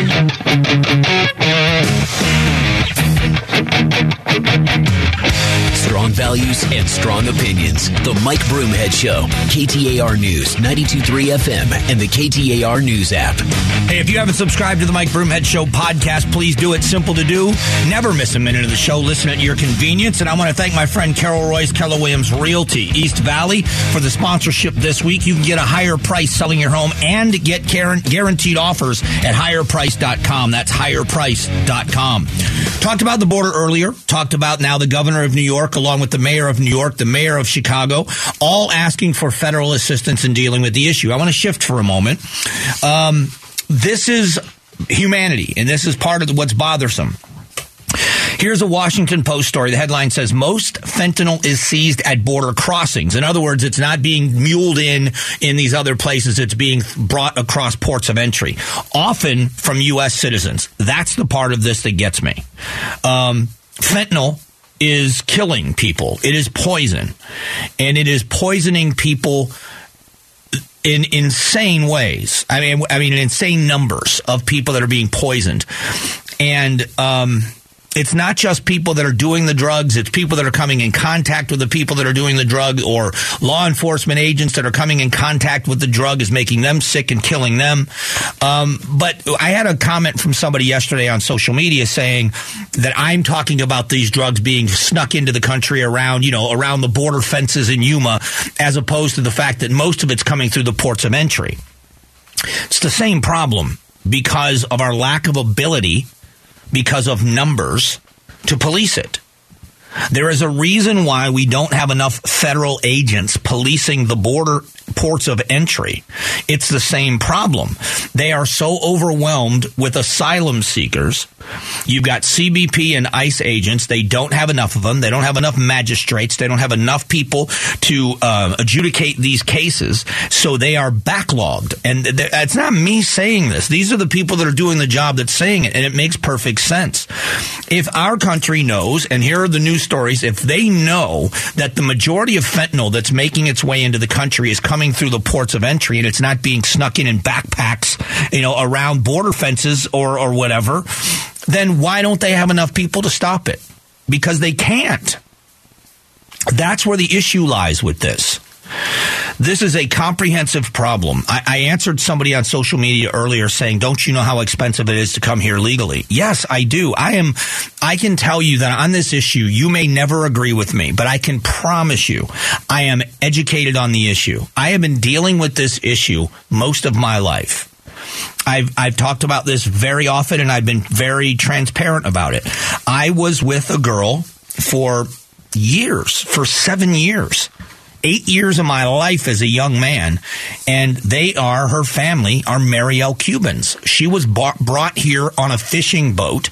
Strong values and strong opinions. The Mike Broomhead Show. KTAR News, 92.3 FM, and the KTAR News app. Hey, if you haven't subscribed to the Mike Broomhead Show podcast, please do it. Simple to do. Never miss a minute of the show. Listen at your convenience. And I want to thank my friend Carol Royse, Keller Williams Realty, East Valley, for the sponsorship this week. You can get a higher price selling your home and get guaranteed offers at higherprice.com. That's higherprice.com. Talked about the border earlier. Talked about now the governor of New York, along with the mayor of New York, the mayor of Chicago, all asking for federal assistance in dealing with the issue. I want to shift for a moment. Um, this is humanity, and this is part of what's bothersome. Here's a Washington Post story. The headline says most fentanyl is seized at border crossings. In other words, it's not being muled in in these other places. It's being brought across ports of entry, often from U.S. citizens. That's the part of this that gets me. Um, fentanyl is killing people. It is poison, and it is poisoning people in insane ways. I mean, I mean, insane numbers of people that are being poisoned, and um, it's not just people that are doing the drugs, it's people that are coming in contact with the people that are doing the drug or law enforcement agents that are coming in contact with the drug is making them sick and killing them. Um, but I had a comment from somebody yesterday on social media saying that I'm talking about these drugs being snuck into the country around, you know, around the border fences in Yuma, as opposed to the fact that most of it's coming through the ports of entry. It's the same problem because of our lack of ability because of numbers to police it. There is a reason why we don't have enough federal agents policing the border ports of entry. It's the same problem. They are so overwhelmed with asylum seekers. You've got CBP and ICE agents. They don't have enough of them. They don't have enough magistrates. They don't have enough people to uh, adjudicate these cases. So they are backlogged. And it's not me saying this. These are the people that are doing the job that's saying it. And it makes perfect sense. If our country knows, and here are the news stories, if they know that the majority of fentanyl that's making its way into the country is coming through the ports of entry and it's not being snuck in in backpacks, you know, around border fences or, or whatever, then why don't they have enough people to stop it? Because they can't. That's where the issue lies with this. This is a comprehensive problem. I, I, answered somebody on social media earlier saying, "Don't you know how expensive it is to come here legally?" Yes, I do. I am. I can tell you that on this issue, you may never agree with me, but I can promise you, I am educated on the issue. I have been dealing with this issue most of my life. I've, I've talked about this very often and I've been very transparent about it. I was with a girl for years, for seven years eight years of my life as a young man, and they are her family are Mariel Cubans. She was bought, brought here on a fishing boat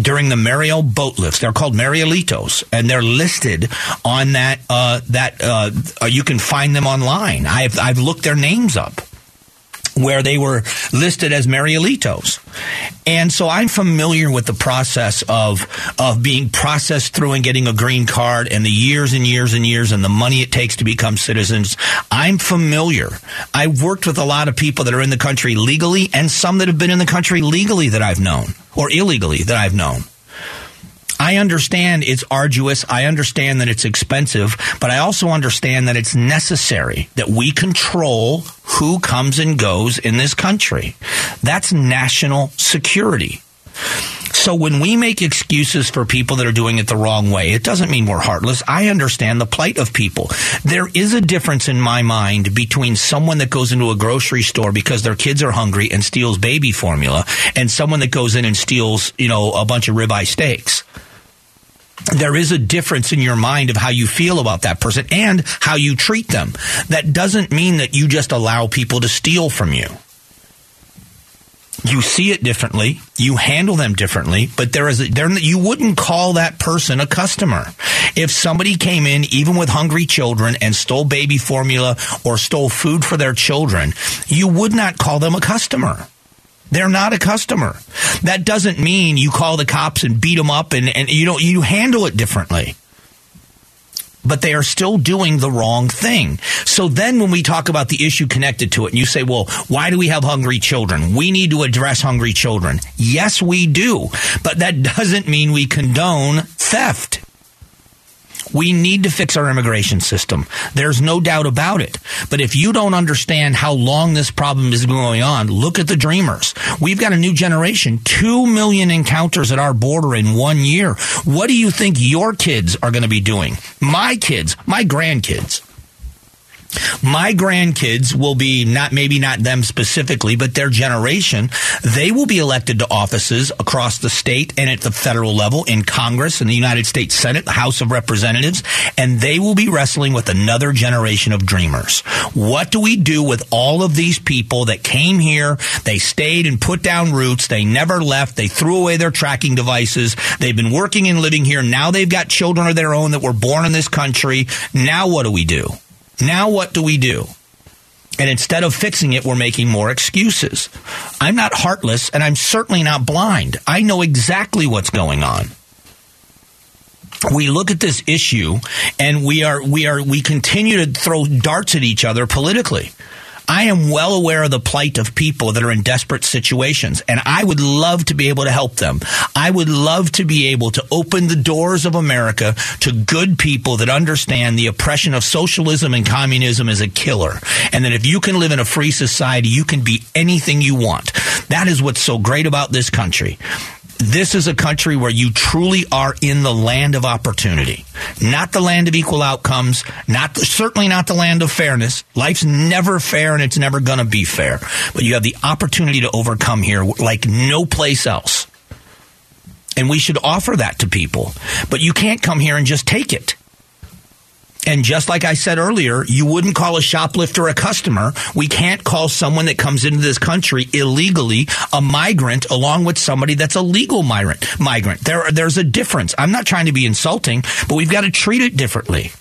during the Mariel boat lifts. They're called Marielitos, and they're listed on that. Uh, that uh, you can find them online. I've I've looked their names up where they were listed as Marielitos. And so I'm familiar with the process of of being processed through and getting a green card and the years and years and years and the money it takes to become citizens. I'm familiar. I've worked with a lot of people that are in the country legally and some that have been in the country legally that I've known or illegally that I've known. I understand it's arduous. I understand that it's expensive, but I also understand that it's necessary that we control who comes and goes in this country. That's national security. So when we make excuses for people that are doing it the wrong way, it doesn't mean we're heartless. I understand the plight of people. There is a difference in my mind between someone that goes into a grocery store because their kids are hungry and steals baby formula and someone that goes in and steals, you know, a bunch of ribeye steaks there is a difference in your mind of how you feel about that person and how you treat them. That doesn't mean that you just allow people to steal from you. You see it differently, you handle them differently, but there is a, there, you wouldn't call that person a customer. If somebody came in, even with hungry children, and stole baby formula or stole food for their children, you would not call them a customer. They're not a customer. That doesn't mean you call the cops and beat them up and, and you know, you handle it differently. but they are still doing the wrong thing. So then when we talk about the issue connected to it, and you say, well, why do we have hungry children? We need to address hungry children. Yes, we do. But that doesn't mean we condone theft. We need to fix our immigration system. There's no doubt about it. But if you don't understand how long this problem is going on, look at the dreamers. We've got a new generation, 2 million encounters at our border in one year. What do you think your kids are going to be doing? My kids, my grandkids. My grandkids will be not maybe not them specifically, but their generation. They will be elected to offices across the state and at the federal level in Congress and the United States Senate, the House of Representatives, and they will be wrestling with another generation of dreamers. What do we do with all of these people that came here, they stayed and put down roots, they never left, they threw away their tracking devices, they've been working and living here, now they've got children of their own that were born in this country. Now what do we do? Now what do we do? And instead of fixing it, we're making more excuses. I'm not heartless and I'm certainly not blind. I know exactly what's going on. We look at this issue and we are, we are, we continue to throw darts at each other politically. I am well aware of the plight of people that are in desperate situations, and I would love to be able to help them. I would love to be able to open the doors of America to good people that understand the oppression of socialism and communism is a killer, and that if you can live in a free society, you can be anything you want. That is what's so great about this country this is a country where you truly are in the land of opportunity, not the land of equal outcomes, not certainly not the land of fairness. Life's never fair and it's never going to be fair, but you have the opportunity to overcome here like no place else. And we should offer that to people, but you can't come here and just take it. And just like I said earlier, you wouldn't call a shoplifter a customer. We can't call someone that comes into this country illegally a migrant along with somebody that's a legal migrant. Migrant. There, there's a difference. I'm not trying to be insulting, but we've got to treat it differently.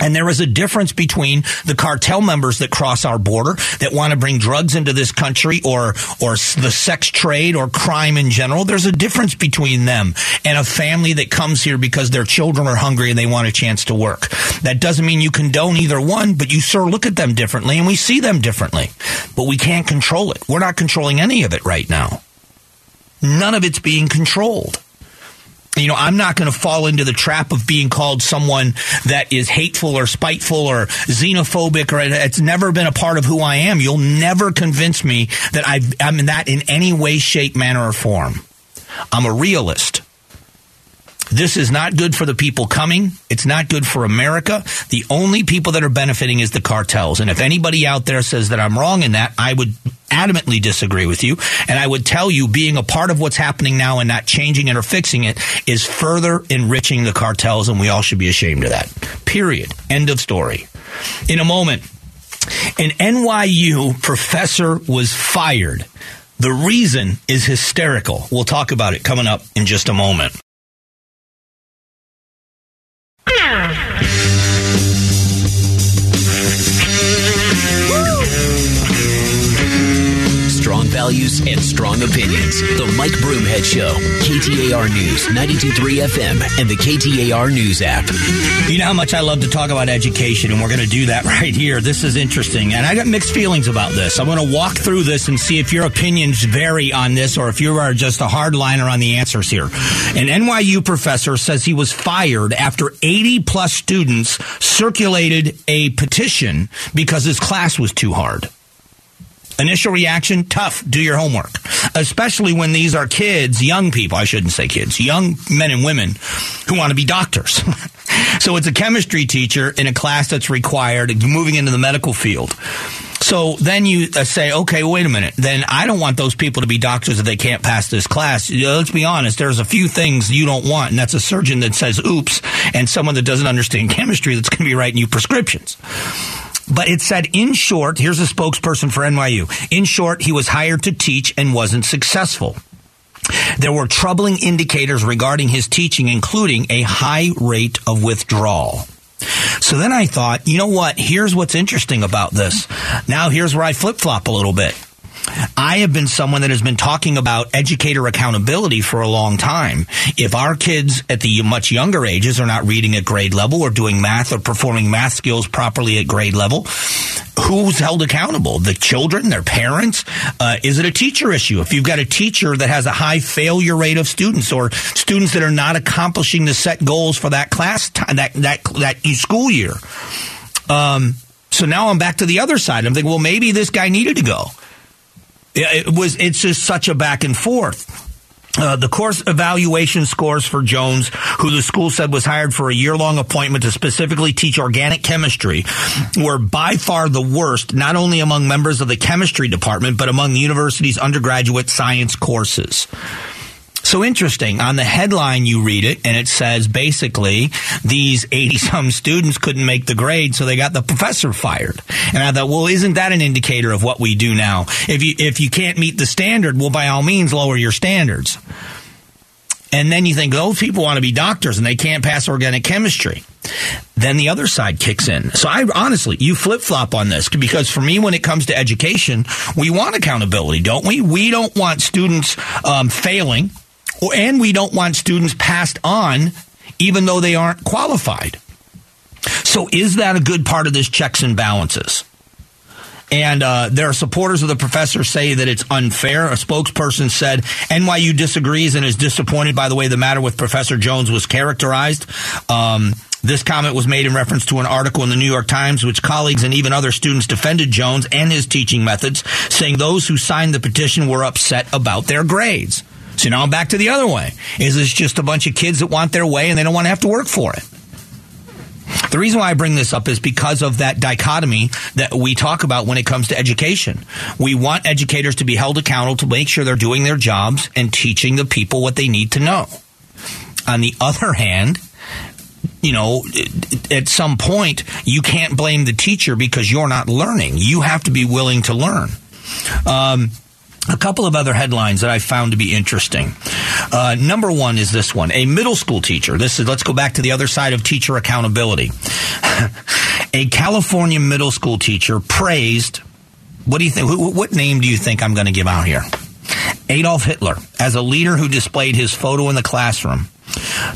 And there is a difference between the cartel members that cross our border that want to bring drugs into this country or, or the sex trade or crime in general. There's a difference between them and a family that comes here because their children are hungry and they want a chance to work. That doesn't mean you condone either one, but you of look at them differently and we see them differently. But we can't control it. We're not controlling any of it right now. None of it's being controlled you know, I'm not going to fall into the trap of being called someone that is hateful or spiteful or xenophobic or it's never been a part of who I am. You'll never convince me that i am that in any way, shape, manner, or form. I'm a realist. This is not good for the people coming. It's not good for America. The only people that are benefiting is the cartels. And if anybody out there says that I'm wrong in that, I would adamantly disagree with you. And I would tell you being a part of what's happening now and not changing it or fixing it is further enriching the cartels. And we all should be ashamed of that. Period. End of story. In a moment, an NYU professor was fired. The reason is hysterical. We'll talk about it coming up in just a moment. Strong values and strong opinions. The Mike Broomhead Show. KTAR News, 923 FM, and the KTAR News app. You know how much I love to talk about education, and we're going to do that right here. This is interesting, and I got mixed feelings about this. I'm going to walk through this and see if your opinions vary on this or if you are just a hardliner on the answers here. An NYU professor says he was fired after 80 plus students circulated a petition because his class was too hard. Initial reaction, tough. Do your homework. Especially when these are kids, young people, I shouldn't say kids, young men and women who want to be doctors. so it's a chemistry teacher in a class that's required, moving into the medical field. So then you uh, say, okay, wait a minute. Then I don't want those people to be doctors if they can't pass this class. Let's be honest. There's a few things you don't want, and that's a surgeon that says oops, and someone that doesn't understand chemistry that's going to be writing you prescriptions. But it said, in short, here's a spokesperson for NYU. In short, he was hired to teach and wasn't successful. There were troubling indicators regarding his teaching, including a high rate of withdrawal. So then I thought, you know what? Here's what's interesting about this. Now here's where I flip flop a little bit. I have been someone that has been talking about educator accountability for a long time. If our kids at the much younger ages are not reading at grade level or doing math or performing math skills properly at grade level, who's held accountable? The children, their parents? Uh, is it a teacher issue? If you've got a teacher that has a high failure rate of students or students that are not accomplishing the set goals for that class time, that that that school year. Um, so now I'm back to the other side. I'm thinking, well, maybe this guy needed to go. It was. It's just such a back and forth. Uh, the course evaluation scores for Jones, who the school said was hired for a year long appointment to specifically teach organic chemistry, were by far the worst, not only among members of the chemistry department, but among the university's undergraduate science courses. So interesting. On the headline, you read it, and it says basically these 80 some students couldn't make the grade, so they got the professor fired. And I thought, well, isn't that an indicator of what we do now? If you, if you can't meet the standard, well, by all means, lower your standards. And then you think those people want to be doctors and they can't pass organic chemistry. Then the other side kicks in. So I honestly, you flip flop on this because for me, when it comes to education, we want accountability, don't we? We don't want students um, failing and we don't want students passed on even though they aren't qualified. So is that a good part of this checks and balances? And uh, there are supporters of the professor say that it's unfair. A spokesperson said NYU disagrees and is disappointed by the way the matter with Professor Jones was characterized. Um, this comment was made in reference to an article in the New York Times, which colleagues and even other students defended Jones and his teaching methods, saying those who signed the petition were upset about their grades. So now I'm back to the other way. Is this just a bunch of kids that want their way and they don't want to have to work for it? The reason why I bring this up is because of that dichotomy that we talk about when it comes to education. We want educators to be held accountable to make sure they're doing their jobs and teaching the people what they need to know. On the other hand, you know, at some point, you can't blame the teacher because you're not learning. You have to be willing to learn. Um, a couple of other headlines that I found to be interesting. Uh, number one is this one: a middle school teacher. This is let's go back to the other side of teacher accountability. a California middle school teacher praised. What do you think? What name do you think I'm going to give out here? Adolf Hitler as a leader who displayed his photo in the classroom.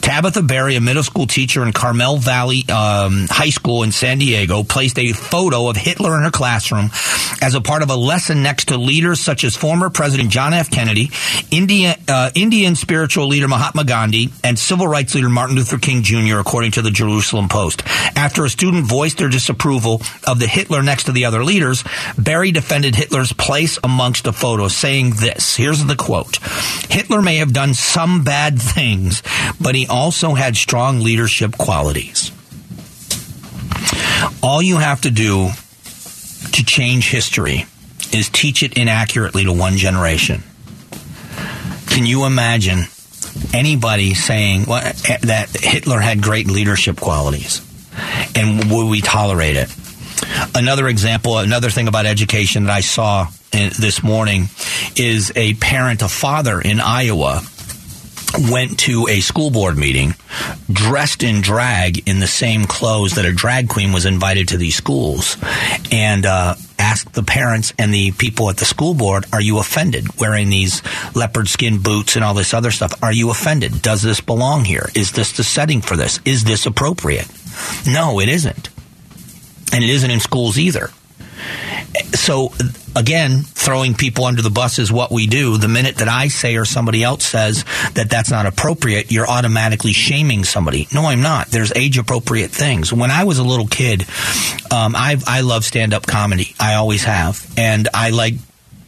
Tabitha Berry, a middle school teacher in Carmel Valley um, High School in San Diego, placed a photo of Hitler in her classroom as a part of a lesson next to leaders such as former President John F. Kennedy, India, uh, Indian spiritual leader Mahatma Gandhi, and civil rights leader Martin Luther King Jr., according to the Jerusalem Post. After a student voiced their disapproval of the Hitler next to the other leaders, Berry defended Hitler's place amongst the photos, saying this. Here's the quote. Hitler may have done some bad things, but he also had strong leadership qualities. All you have to do to change history is teach it inaccurately to one generation. Can you imagine anybody saying well, eh, that Hitler had great leadership qualities? And would we tolerate it? Another example, another thing about education that I saw eh, this morning is a parent, a father in Iowa went to a school board meeting dressed in drag in the same clothes that a drag queen was invited to these schools and uh, asked the parents and the people at the school board are you offended wearing these leopard skin boots and all this other stuff? Are you offended? Does this belong here? Is this the setting for this? Is this appropriate? No it isn't. And it isn't in schools either so again, throwing people under the bus is what we do. The minute that I say or somebody else says that that's not appropriate, you're automatically shaming somebody. No, I'm not. There's age appropriate things. When I was a little kid, um, I I love stand up comedy. I always have, and I like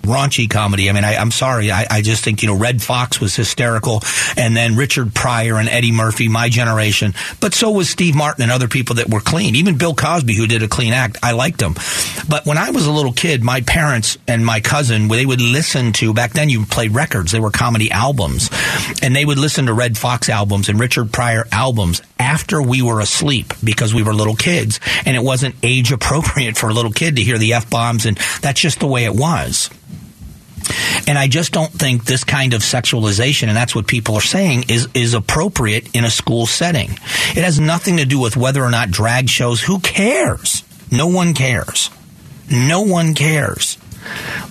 raunchy comedy. I mean, I, am sorry. I, I, just think, you know, Redd Foxx was hysterical. And then Richard Pryor and Eddie Murphy, my generation. But so was Steve Martin and other people that were clean. Even Bill Cosby, who did a clean act. I liked him. But when I was a little kid, my parents and my cousin, they would listen to, back then you played records. They were comedy albums. And they would listen to Redd Foxx albums and Richard Pryor albums after we were asleep because we were little kids. And it wasn't age appropriate for a little kid to hear the F bombs. And that's just the way it was. And I just don't think this kind of sexualization, and that's what people are saying, is, is appropriate in a school setting. It has nothing to do with whether or not drag shows. Who cares? No one cares. No one cares.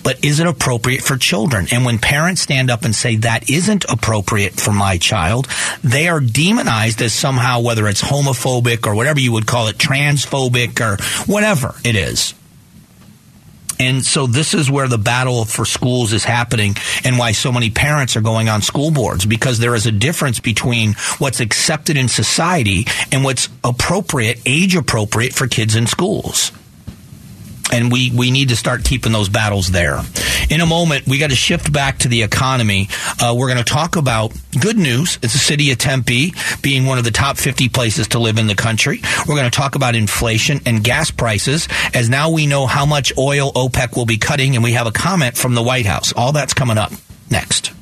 but is it appropriate for children? And when parents stand up and say that isn't appropriate for my child, they are demonized as somehow, whether it's homophobic or whatever you would call it, transphobic or whatever it is. And so this is where the battle for schools is happening and why so many parents are going on school boards because there is a difference between what's accepted in society and what's appropriate, age appropriate for kids in schools and we, we need to start keeping those battles there. In a moment, we got to shift back to the economy. Uh, we're going to talk about good news. It's the city of Tempe being one of the top 50 places to live in the country. We're going to talk about inflation and gas prices as now we know how much oil OPEC will be cutting, and we have a comment from the White House. All that's coming up next.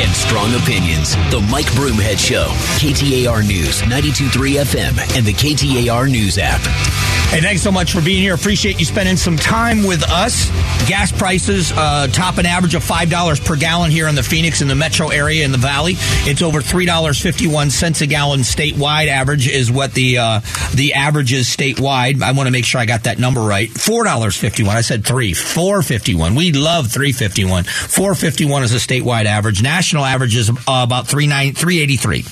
And strong opinions. The Mike Broomhead Show, KTAR News, 923 FM, and the KTAR News app. Hey, thanks so much for being here. Appreciate you spending some time with us. Gas prices uh, top an average of $5 per gallon here in the Phoenix and the metro area in the valley. It's over $3.51 a gallon statewide. Average is what the uh, the average is statewide. I want to make sure I got that number right. $4.51. I said 3. 4.51. We love 3.51. 4.51 is a statewide average. National average is uh, about 383.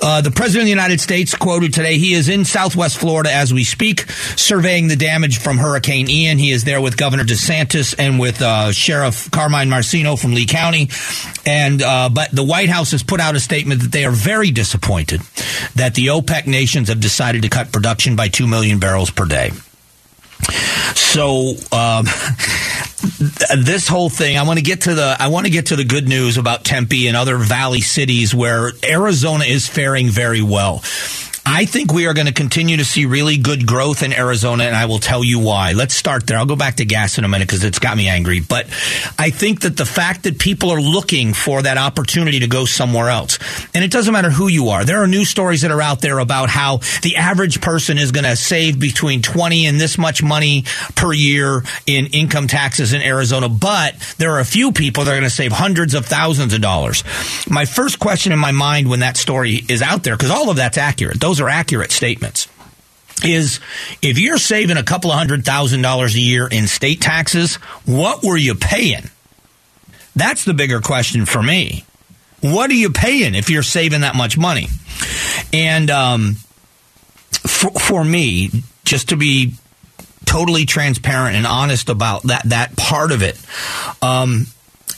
Uh, the President of the United States quoted today, he is in Southwest Florida as we speak surveying the damage from Hurricane Ian. He is there with Governor DeSantis and with uh, Sheriff Carmine Marceno from Lee County. And uh, but the White House has put out a statement that they are very disappointed that the OPEC nations have decided to cut production by two million barrels per day. So um, this whole thing, I want to get to the I want to get to the good news about Tempe and other valley cities where Arizona is faring very well. I think we are going to continue to see really good growth in Arizona, and I will tell you why. Let's start there. I'll go back to gas in a minute because it's got me angry. But I think that the fact that people are looking for that opportunity to go somewhere else, and it doesn't matter who you are. There are news stories that are out there about how the average person is going to save between 20 and this much money per year in income taxes in Arizona, but there are a few people that are going to save hundreds of thousands of dollars. My first question in my mind when that story is out there, because all of that's accurate. Those those are accurate statements is if you're saving a couple of hundred thousand dollars a year in state taxes, what were you paying? That's the bigger question for me. What are you paying if you're saving that much money? And um, for, for me, just to be totally transparent and honest about that that part of it, um,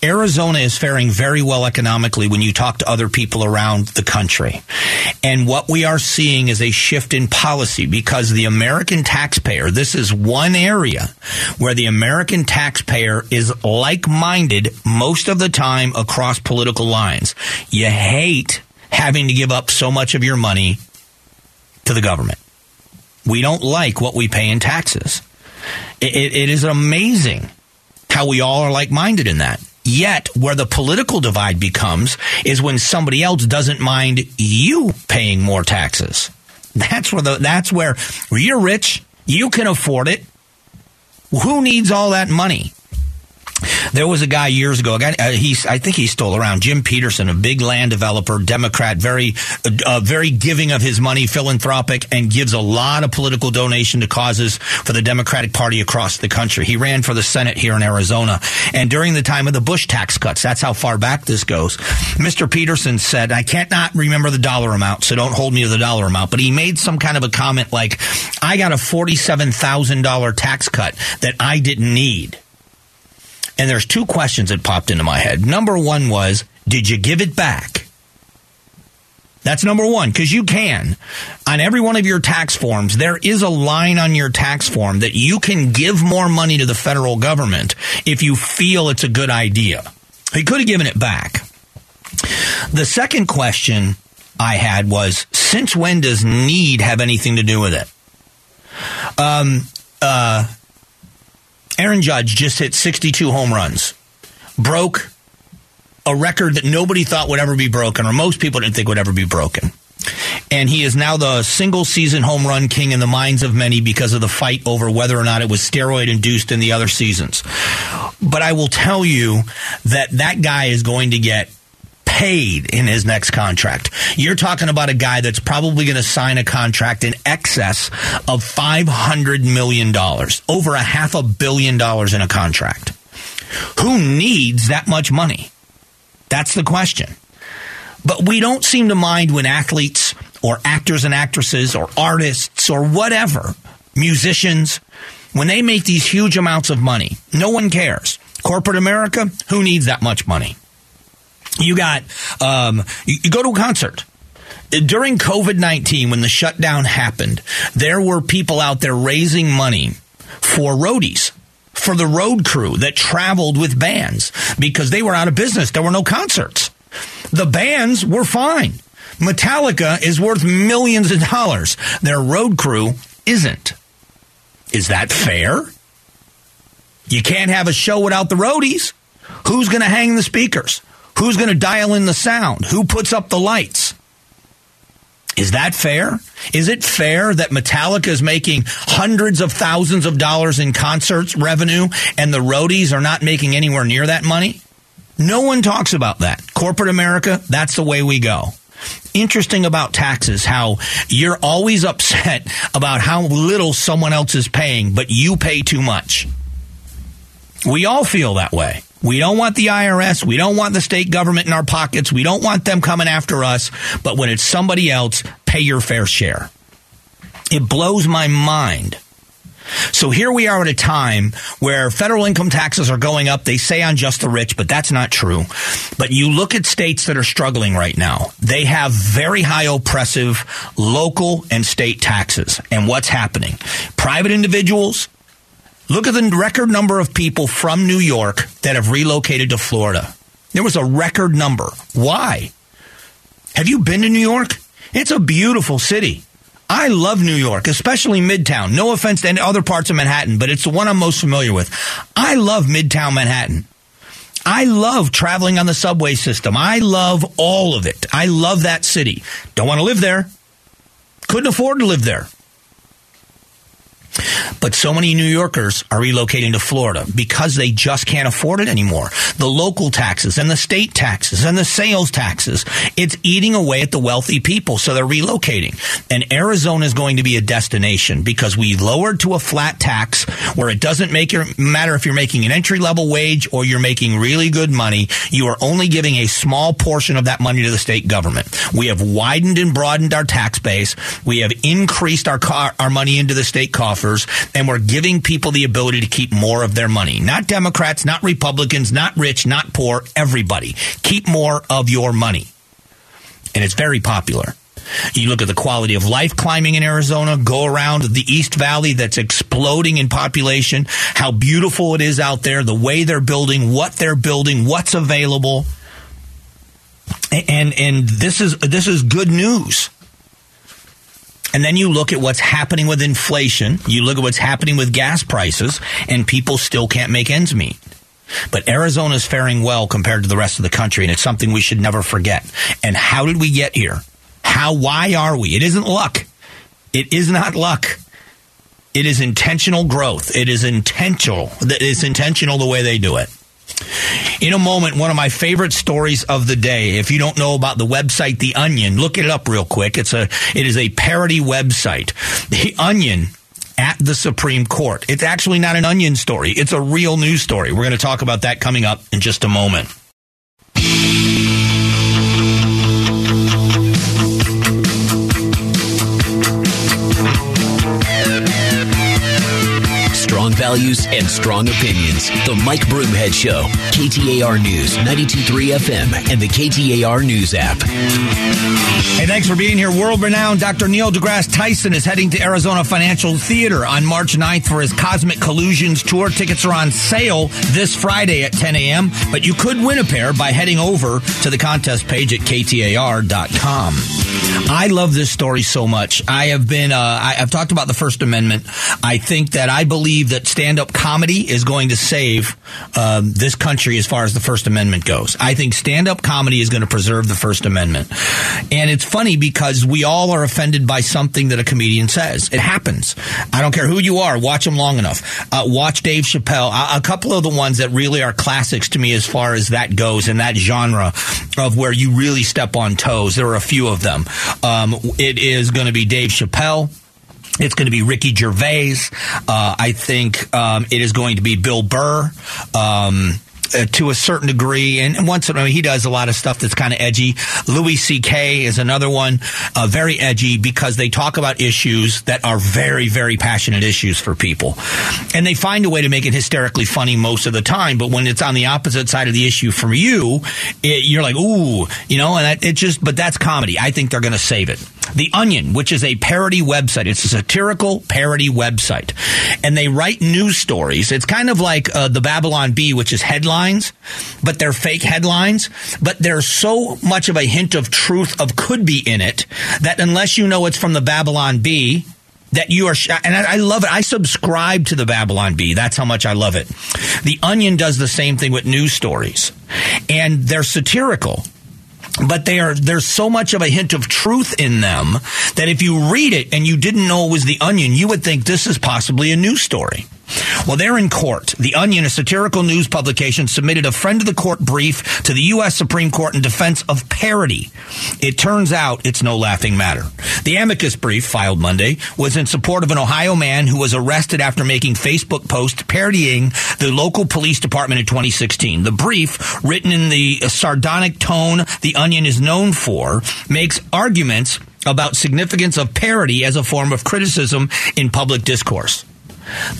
Arizona is faring very well economically when you talk to other people around the country. And what we are seeing is a shift in policy because the American taxpayer, this is one area where the American taxpayer is like minded most of the time across political lines. You hate having to give up so much of your money to the government. We don't like what we pay in taxes. it, it, it is amazing how we all are like minded in that. Yet, where the political divide becomes is when somebody else doesn't mind you paying more taxes. That's where the, that's where you're rich, you can afford it. Who needs all that money? There was a guy years ago. A guy, uh, he's, I think he's still around. Jim Pederson, a big land developer, Democrat, very, uh, very giving of his money, philanthropic, and gives a lot of political donation to causes for the Democratic Party across the country. He ran for the Senate here in Arizona, and during the time of the Bush tax cuts, that's how far back this goes. Mr. Pederson said, "I can't not remember the dollar amount, so don't hold me to the dollar amount." But he made some kind of a comment like, "I got a forty-seven thousand dollar tax cut that I didn't need." And there's two questions that popped into my head. Number one was, did you give it back? That's number one, because you can. On every one of your tax forms, there is a line on your tax form that you can give more money to the federal government if you feel it's a good idea. He could have given it back. The second question I had was, since when does need have anything to do with it? Um, uh, Aaron Judge just hit 62 home runs, broke a record that nobody thought would ever be broken, or most people didn't think would ever be broken. and he is now the single season home run king in the minds of many because of the fight over whether or not it was steroid induced in the other seasons. But I will tell you that that guy is going to get paid in his next contract. You're talking about a guy that's probably going to sign a contract in excess of $500 million, over a half a billion dollars in a contract. Who needs that much money? That's the question. But we don't seem to mind when athletes or actors and actresses or artists or whatever, musicians, when they make these huge amounts of money. No one cares. Corporate America, who needs that much money? You got, um, you, you go to a concert during COVID 19, when the shutdown happened, there were people out there raising money for roadies, for the road crew that traveled with bands because they were out of business. There were no concerts. The bands were fine. Metallica is worth millions of dollars. Their road crew isn't. Is that fair? You can't have a show without the roadies. Who's going to hang the speakers? Who's going to dial in the sound? Who puts up the lights? Is that fair? Is it fair that Metallica is making hundreds of thousands of dollars in concerts revenue and the roadies are not making anywhere near that money? No one talks about that. Corporate America, that's the way we go. Interesting about taxes, how you're always upset about how little someone else is paying, but you pay too much. We all feel that way. We don't want the IRS. We don't want the state government in our pockets. We don't want them coming after us. But when it's somebody else, pay your fair share. It blows my mind. So here we are at a time where federal income taxes are going up. They say on just the rich, but that's not true. But you look at states that are struggling right now. They have very high oppressive local and state taxes. And what's happening? Private individuals, Look at the record number of people from New York that have relocated to Florida. There was a record number. Why? Have you been to New York? It's a beautiful city. I love New York, especially Midtown. No offense to any other parts of Manhattan, but it's the one I'm most familiar with. I love Midtown Manhattan. I love traveling on the subway system. I love all of it. I love that city. Don't want to live there. Couldn't afford to live there. But so many New Yorkers are relocating to Florida because they just can't afford it anymore. The local taxes and the state taxes and the sales taxes, it's eating away at the wealthy people. So they're relocating. And Arizona is going to be a destination because we lowered to a flat tax where it doesn't make your, matter if you're making an entry level wage or you're making really good money. You are only giving a small portion of that money to the state government. We have widened and broadened our tax base. We have increased our, car, our money into the state coffers and we're giving people the ability to keep more of their money. Not Democrats, not Republicans, not rich, not poor, everybody. Keep more of your money. And it's very popular. You look at the quality of life climbing in Arizona, go around the East Valley that's exploding in population, how beautiful it is out there, the way they're building, what they're building, what's available. And and this is this is good news. And then you look at what's happening with inflation, you look at what's happening with gas prices, and people still can't make ends meet. But Arizona is faring well compared to the rest of the country, and it's something we should never forget. And how did we get here? How, why are we? It isn't luck. It is not luck. It is intentional growth. It is intentional. It's intentional the way they do it. In a moment, one of my favorite stories of the day. If you don't know about the website The Onion, look it up real quick. It's a it is a parody website. The Onion at the Supreme Court. It's actually not an onion story. It's a real news story. We're going to talk about that coming up in just a moment. Values and strong opinions. The Mike Broomhead Show, KTAR News, 92.3 FM, and the KTAR News app. Hey, thanks for being here. World renowned Dr. Neil deGrasse Tyson is heading to Arizona Financial Theater on March 9th for his Cosmic Collisions tour. Tickets are on sale this Friday at 10 a.m., but you could win a pair by heading over to the contest page at KTAR.com. I love this story so much. I have been, uh, I, have talked about the First Amendment. I think that I believe that stand up comedy is going to save um, this country as far as the First Amendment goes. I think stand up comedy is going to preserve the First Amendment. And it's funny because we all are offended by something that a comedian says. It happens. I don't care who you are, watch them long enough. Uh, watch Dave Chappelle. A, a couple of the ones that really are classics to me as far as that goes in that genre of where you really step on toes. There are a few of them. Um, it is going to be Dave Chappelle. It's going to be Ricky Gervais. Uh, I think um, it is going to be Bill Burr. Um, uh, to a certain degree, and once in he does a lot of stuff that's kind of edgy. Louis C.K. is another one, uh, very edgy because they talk about issues that are very, very passionate issues for people, and they find a way to make it hysterically funny most of the time. But when it's on the opposite side of the issue from you, it, you're like, ooh, you know, and that, it just. But that's comedy. I think they're going to save it. The Onion, which is a parody website. It's a satirical parody website. And they write news stories. It's kind of like uh, the Babylon Bee, which is headlines, but they're fake headlines. But there's so much of a hint of truth of could be in it that unless you know it's from the Babylon Bee, that you are, sh- and I, I, love it. I subscribe to the Babylon Bee. That's how much I love it. The Onion does the same thing with news stories, and they're satirical but they are there's so much of a hint of truth in them that if you read it and you didn't know it was the onion you would think this is possibly a news story well, they're in court. The Onion, a satirical news publication, submitted a friend of the court brief to the U.S. Supreme Court in defense of parody. It turns out it's no laughing matter. The amicus brief, filed Monday, was in support of an Ohio man who was arrested after making Facebook posts parodying the local police department in 2016. The brief, written in the sardonic tone The Onion is known for, makes arguments about significance of parody as a form of criticism in public discourse.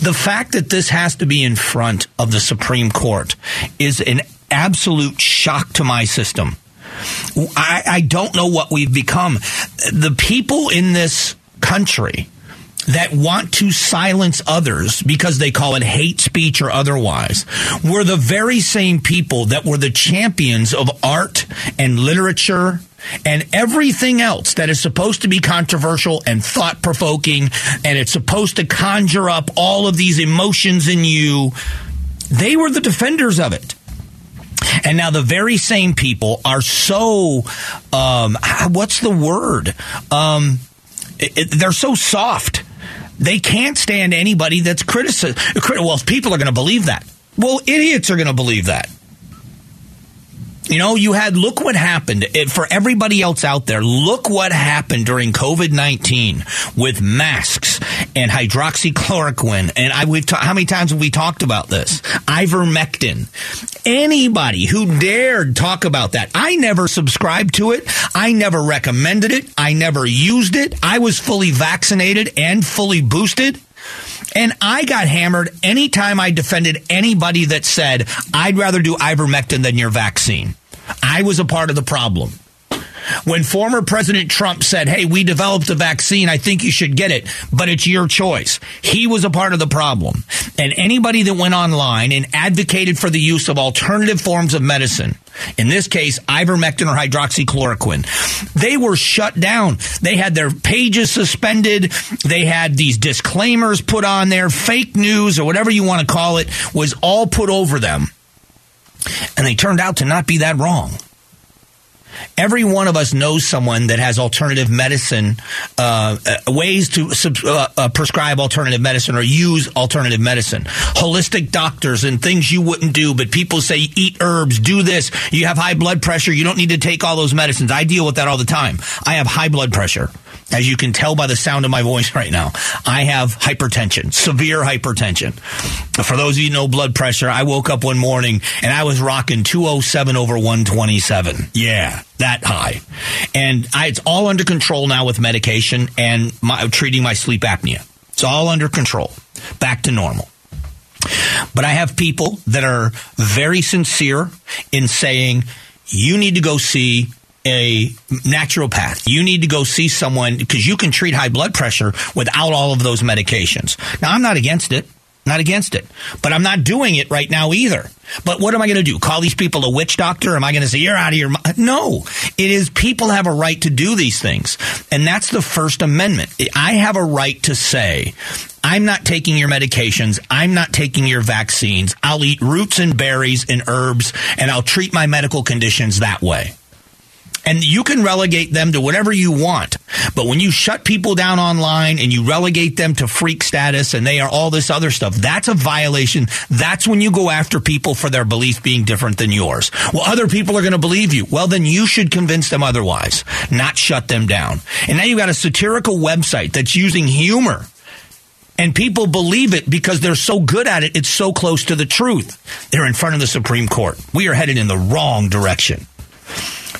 The fact that this has to be in front of the Supreme Court is an absolute shock to my system. I, I don't know what we've become. The people in this country that want to silence others because they call it hate speech or otherwise were the very same people that were the champions of art and literature and everything else that is supposed to be controversial and thought provoking and it's supposed to conjure up all of these emotions in you, they were the defenders of it. And now the very same people are so, um, what's the word? Um, it, it, they're so soft. They can't stand anybody that's criticized. Well, people are going to believe that. Well, idiots are going to believe that. You know, you had, look what happened for everybody else out there. Look what happened during COVID 19 with masks and hydroxychloroquine. And I, we've ta- how many times have we talked about this? Ivermectin. Anybody who dared talk about that, I never subscribed to it. I never recommended it. I never used it. I was fully vaccinated and fully boosted. And I got hammered anytime I defended anybody that said, I'd rather do ivermectin than your vaccine. I was a part of the problem. When former President Trump said, Hey, we developed a vaccine, I think you should get it, but it's your choice. He was a part of the problem. And anybody that went online and advocated for the use of alternative forms of medicine, in this case, ivermectin or hydroxychloroquine, they were shut down. They had their pages suspended. They had these disclaimers put on there, fake news or whatever you want to call it was all put over them. And they turned out to not be that wrong. Every one of us knows someone that has alternative medicine, uh, uh, ways to uh, uh, prescribe alternative medicine or use alternative medicine. Holistic doctors and things you wouldn't do, but people say eat herbs, do this. You have high blood pressure. You don't need to take all those medicines. I deal with that all the time. I have high blood pressure. As you can tell by the sound of my voice right now, I have hypertension, severe hypertension. For those of you know blood pressure, I woke up one morning and I was rocking 207 over 127. Yeah, that high. And I, it's all under control now with medication and my, treating my sleep apnea. It's all under control. Back to normal. But I have people that are very sincere in saying, you need to go see a naturopath. You need to go see someone because you can treat high blood pressure without all of those medications. Now, I'm not against it. Not against it. But I'm not doing it right now either. But what am I going to do? Call these people a witch doctor? Am I going to say, you're out of your mind? No. It is people have a right to do these things. And that's the First Amendment. I have a right to say, I'm not taking your medications. I'm not taking your vaccines. I'll eat roots and berries and herbs and I'll treat my medical conditions that way and you can relegate them to whatever you want. But when you shut people down online and you relegate them to freak status and they are all this other stuff, that's a violation. That's when you go after people for their beliefs being different than yours. Well, other people are going to believe you. Well, then you should convince them otherwise, not shut them down. And now you've got a satirical website that's using humor and people believe it because they're so good at it. It's so close to the truth. They're in front of the Supreme Court. We are headed in the wrong direction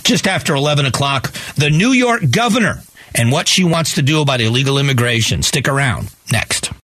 just after 11 o'clock, the New York governor and what she wants to do about illegal immigration. Stick around. Next.